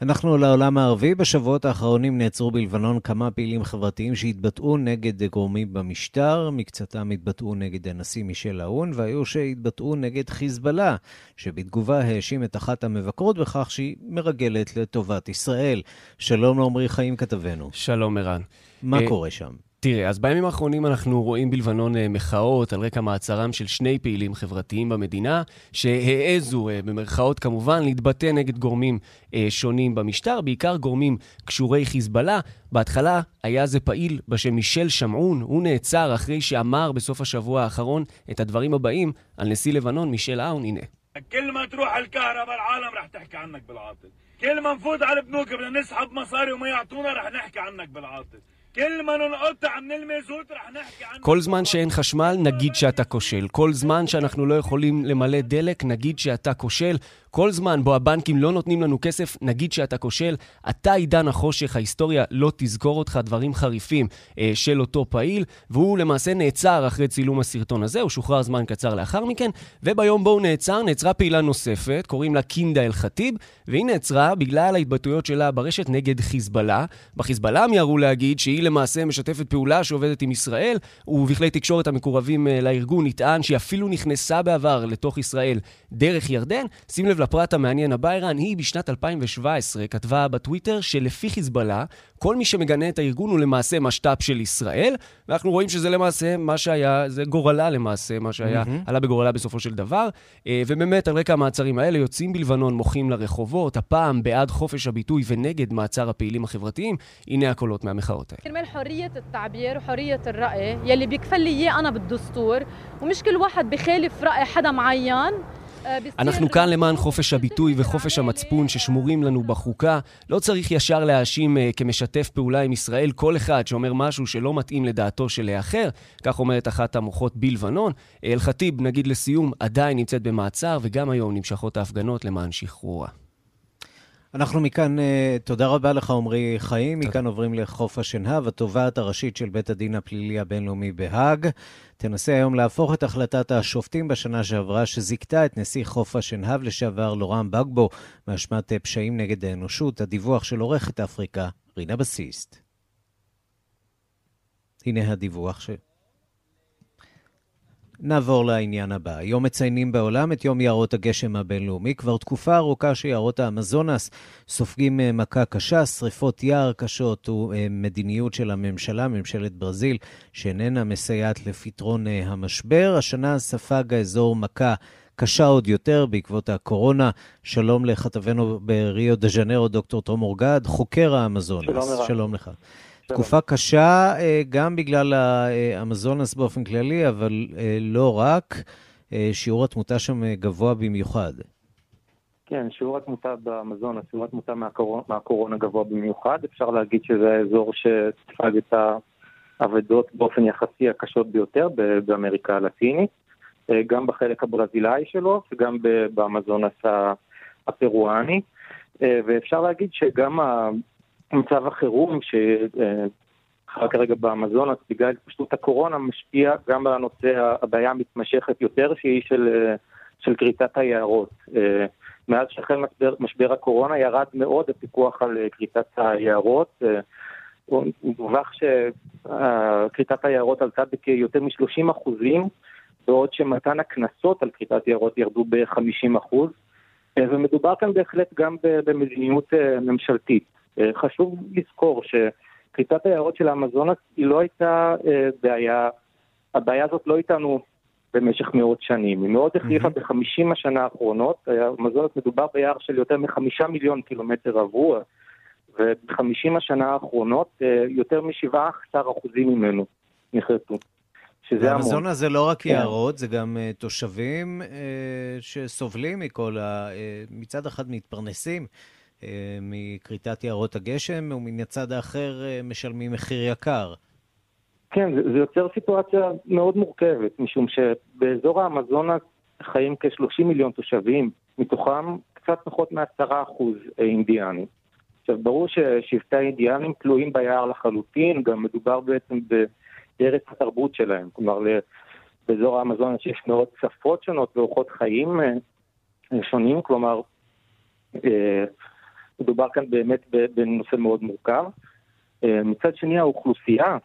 אנחנו לעולם הערבי. בשבועות האחרונים נעצרו בלבנון כמה פעילים חברתיים שהתבטאו נגד גורמים במשטר, מקצתם התבטאו נגד הנשיא מישל האון, והיו שהתבטאו נגד חיזבאללה, שבתגובה האשים את אחת המבקרות בכך שהיא מרגלת לטובת ישראל. שלום לעמרי חיים כתבנו. שלום, ערן. מה קורה שם? תראה, אז בימים האחרונים אנחנו רואים בלבנון מחאות על רקע מעצרם של שני פעילים חברתיים במדינה, שהעזו, במרכאות כמובן, להתבטא נגד גורמים שונים במשטר, בעיקר גורמים קשורי חיזבאללה. בהתחלה היה זה פעיל בשם מישל שמעון, הוא נעצר אחרי שאמר בסוף השבוע האחרון את הדברים הבאים על נשיא לבנון, מישל אאון, הנה. كل ما تروح الكهرباء العالم رح تحكي عنك بالعاطل كل ما نفوت على البنوك بدنا نسحب مصاري وما يعطونا رح نحكي عنك بالعاطل כל זמן שאין חשמל, נגיד שאתה כושל. כל זמן שאנחנו לא יכולים למלא דלק, נגיד שאתה כושל. כל זמן בו הבנקים לא נותנים לנו כסף, נגיד שאתה כושל. אתה עידן החושך, ההיסטוריה לא תזכור אותך דברים חריפים אה, של אותו פעיל, והוא למעשה נעצר אחרי צילום הסרטון הזה, הוא שוחרר זמן קצר לאחר מכן, וביום בו הוא נעצר, נעצרה פעילה נוספת, קוראים לה קינדה אל-חטיב, והיא נעצרה בגלל ההתבטאויות שלה ברשת נגד חיזבאללה. בחיזבאללה מיהרו להגיד שהיא למעשה משתפת פעולה שעובדת עם ישראל, ובכלי תקשורת המקורבים אה, לארגון נטען שהיא אפילו נכנסה בעבר לתוך ישראל דרך ירדן. שים לב לפרט המעניין הבא, ערן, היא בשנת 2017 כתבה בטוויטר שלפי חיזבאללה, כל מי שמגנה את הארגון הוא למעשה משת"פ של ישראל, ואנחנו רואים שזה למעשה מה שהיה, זה גורלה למעשה, מה שהיה, mm-hmm. עלה בגורלה בסופו של דבר. ובאמת, על רקע המעצרים האלה, יוצאים בלבנון, מוחים לרחובות, הפעם בעד חופש הביטוי ונגד מעצר הפעילים החברתיים. הנה הקולות מהמחאות האלה. كرمال حرية التعبير وحرية الرأي يلي بيكفل لي إياه أنا بالدستور ومش كل واحد بخالف رأي حدا معين אנחנו כאן למען חופש הביטוי וחופש המצפון ששמורים לנו בחוקה. לא צריך ישר להאשים uh, כמשתף פעולה עם ישראל כל אחד שאומר משהו שלא מתאים לדעתו של האחר. כך אומרת אחת המוחות בלבנון. אל-חטיב, נגיד לסיום, עדיין נמצאת במעצר, וגם היום נמשכות ההפגנות למען שחרורה. אנחנו מכאן, תודה רבה לך, עמרי חיים. מכאן עוברים לחוף השנהב, התובעת הראשית של בית הדין הפלילי הבינלאומי בהאג. תנסה היום להפוך את החלטת השופטים בשנה שעברה, שזיכתה את נשיא חוף השנהב לשעבר לורם בגבו מאשמת פשעים נגד האנושות. הדיווח של עורכת אפריקה, רינה בסיסט. הנה הדיווח ש... נעבור לעניין הבא. היום מציינים בעולם את יום יערות הגשם הבינלאומי. כבר תקופה ארוכה שיערות האמזונס סופגים מכה קשה, שריפות יער קשות ומדיניות של הממשלה, ממשלת ברזיל, שאיננה מסייעת לפתרון המשבר. השנה ספג האזור מכה קשה עוד יותר בעקבות הקורונה. שלום לכתבנו בריו דה ז'נרו, דוקטור תום אורגד, חוקר האמזונס. שלום, שלום לך. תקופה קשה גם בגלל האמזונס באופן כללי, אבל לא רק. שיעור התמותה שם גבוה במיוחד. כן, שיעור התמותה באמזונס, שיעור התמותה מהקורונה, מהקורונה גבוה במיוחד. אפשר להגיד שזה האזור שספג את האבדות באופן יחסי הקשות ביותר באמריקה הלטינית, גם בחלק הברזילאי שלו וגם באמזונס הפרואני. ואפשר להגיד שגם מצב החירום שחל כרגע באמזונס בגלל התפשטות הקורונה משפיע גם על הנושא, הבעיה המתמשכת יותר שהיא של, של כריתת היערות. מאז שהחל משבר, משבר הקורונה ירד מאוד הפיקוח על כריתת היערות. דווח שכריתת היערות עלתה בכיותר מ-30 אחוזים, בעוד שמתן הקנסות על כריתת יערות ירדו ב-50 אחוז. ומדובר כאן בהחלט גם במדיניות ממשלתית. חשוב לזכור שכריתת היערות של האמזונס היא לא הייתה בעיה, הבעיה הזאת לא איתנו במשך מאות שנים, היא מאוד החליפה mm-hmm. בחמישים השנה האחרונות, האמזונס מדובר ביער של יותר מחמישה מיליון קילומטר רבוע, ובחמישים השנה האחרונות יותר משבעה עשר אחוזים ממנו נחרטו. האמזונס זה לא רק יערות, זה גם תושבים שסובלים מכל ה... מצד אחד מתפרנסים. מכריתת יערות הגשם, ומן הצד האחר משלמים מחיר יקר. כן, זה, זה יוצר סיטואציה מאוד מורכבת, משום שבאזור האמזונס חיים כ-30 מיליון תושבים, מתוכם קצת פחות מ-10% אינדיאנים. עכשיו, ברור ששבטי האינדיאנים תלויים ביער לחלוטין, גם מדובר בעצם בארץ התרבות שלהם. כלומר, באזור האמזונס יש מאוד שפות שונות ואורחות חיים אה, שונים, כלומר, אה, מדובר כאן באמת בנושא מאוד מורכב. אה, מצד שני, האוכלוסייה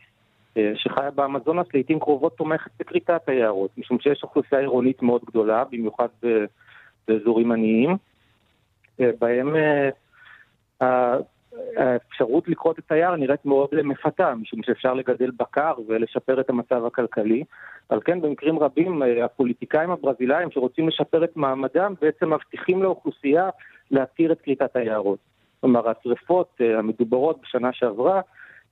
שחיה באמזונס לעיתים קרובות תומכת בכריתת היערות, משום שיש אוכלוסייה עירונית מאוד גדולה, במיוחד באזורים עניים, בהם האפשרות לכרות את היער נראית מאוד מפתה, משום שאפשר לגדל בקר ולשפר את המצב הכלכלי. על כן, במקרים רבים, הפוליטיקאים הברזילאים שרוצים לשפר את מעמדם, בעצם מבטיחים לאוכלוסייה להתיר את כריתת היערות. כלומר, השרפות אה, המדוברות בשנה שעברה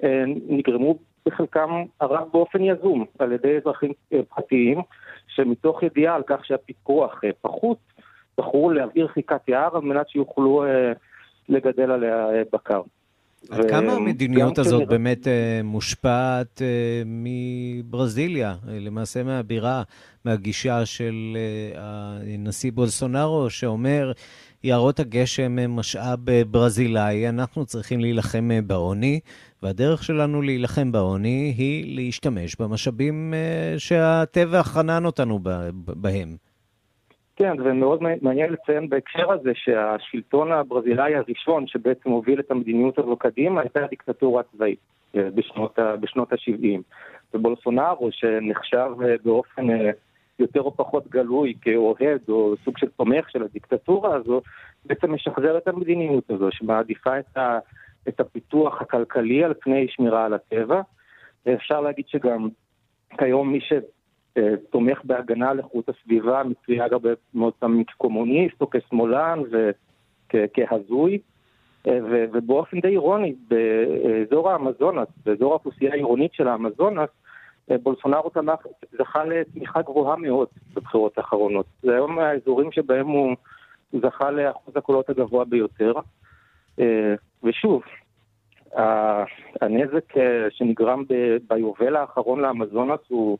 אה, נגרמו בחלקם הרב באופן יזום על ידי אזרחים אה, פרטיים, שמתוך ידיעה על כך שהפיקוח פחות, בחרו להעביר חיקת יער על מנת שיוכלו לגדל עליה בקר. עד כמה המדיניות הזאת שנראה... באמת מושפעת מברזיליה, למעשה מהבירה, מהגישה של הנשיא בולסונארו, שאומר, יערות הגשם הם משאב ברזילאי, אנחנו צריכים להילחם בעוני, והדרך שלנו להילחם בעוני היא להשתמש במשאבים שהטבע חנן אותנו בהם. כן, ומאוד מעניין לציין בהקשר הזה שהשלטון הברזילאי הראשון שבעצם הוביל את המדיניות הזו קדימה הייתה הדיקטטורה הצבאית בשנות, בשנות ה-70. ובולסונארו, שנחשב באופן יותר או פחות גלוי כאוהד או סוג של תומך של הדיקטטורה הזו, בעצם משחזר את המדיניות הזו, שמעדיפה את, ה, את הפיתוח הכלכלי על פני שמירה על הטבע. ואפשר להגיד שגם כיום מי שתומך בהגנה על איכות הסביבה מצויה גם מאוד פעמים כקומוניסט או כשמאלן וכהזוי. ובאופן די אירוני, באזור האמזונס, באזור האוכלוסייה העירונית של האמזונס, אה, בולסונארו תמך, זכה לתמיכה גבוהה מאוד בבחירות האחרונות. זה היום מהאזורים שבהם הוא זכה לאחוז הקולות הגבוה ביותר. אה, ושוב, הנזק אה, שנגרם ביובל האחרון לאמזונס הוא,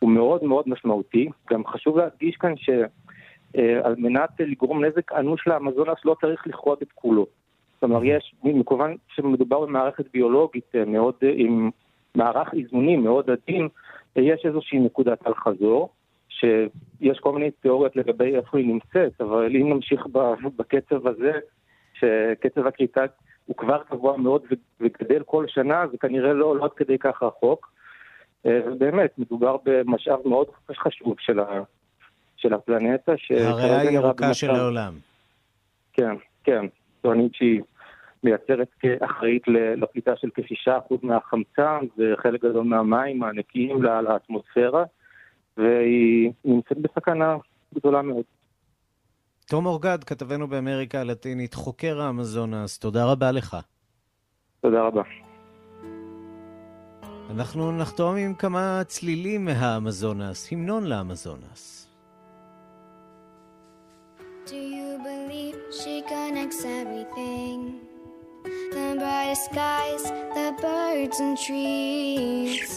הוא מאוד מאוד משמעותי. גם חשוב להדגיש כאן שעל מנת לגרום נזק אנוש לאמזונס לא צריך לכרות את כולו. כלומר, יש, מכיוון שמדובר במערכת ביולוגית מאוד עם מערך איזונים מאוד עדין, יש איזושהי נקודת אל-חזור, שיש כל מיני תיאוריות לגבי איפה היא נמצאת, אבל אם נמשיך בקצב הזה, שקצב הכריתה הוא כבר גבוה מאוד וגדל כל שנה, זה כנראה לא, לא עד כדי כך רחוק. אה, ובאמת, מדובר במשאב מאוד חשוב של, ה, של הפלנטה. הריאה הירוקה של העולם. כן, כן. טוענים שהיא מייצרת כאחראית לפליטה של כ-6% מהחמצן וחלק גדול מהמים הנקיים לאטמוספירה, והיא נמצאת בסכנה גדולה מאוד. תום אורגד, כתבנו באמריקה הלטינית, חוקר האמזונס, תודה רבה לך. תודה רבה. אנחנו נחתום עם כמה צלילים מהאמזונס, המנון לאמזונס. Do you believe she connects everything? The brightest skies, the birds and trees.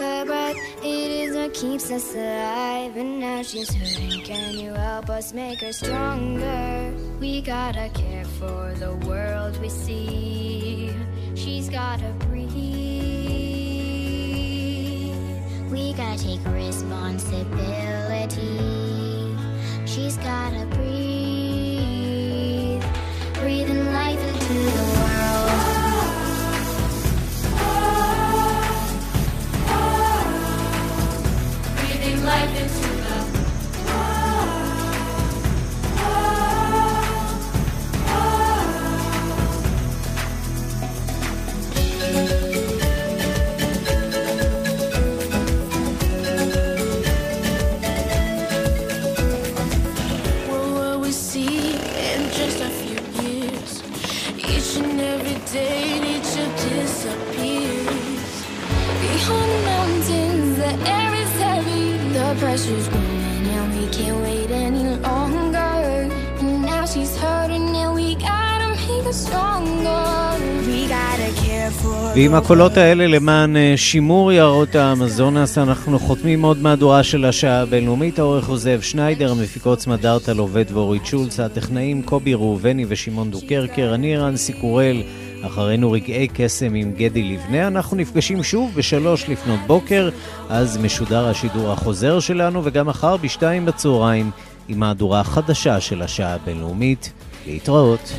Her breath, it is what keeps us alive. And now she's hurting. Can you help us make her stronger? We gotta care for the world we see. She's gotta breathe. We gotta take responsibility. She's gotta breathe. Breathing life into the world. Breathing life into pressure's growing and we can't wait any longer. And now she's hurting and we gotta make her stronger. We gotta care. ועם הקולות האלה למען אה, שימור יערות האמזונס, אנחנו חותמים עוד מהדורה של השעה הבינלאומית. העורך הוא זאב שניידר, המפיקות סמדארטה לובד ואורית שולץ, הטכנאים קובי ראובני ושמעון דוקרקר, אני רנסי קורל. אחרינו רגעי קסם עם גדי לבנה. אנחנו נפגשים שוב בשלוש לפנות בוקר, אז משודר השידור החוזר שלנו, וגם מחר בשתיים בצהריים עם מהדורה החדשה של השעה הבינלאומית. להתראות.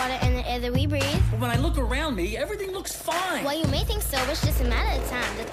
Water and the air that we breathe. But when I look around me, everything looks fine. Well, you may think so, but it's just a matter of time. That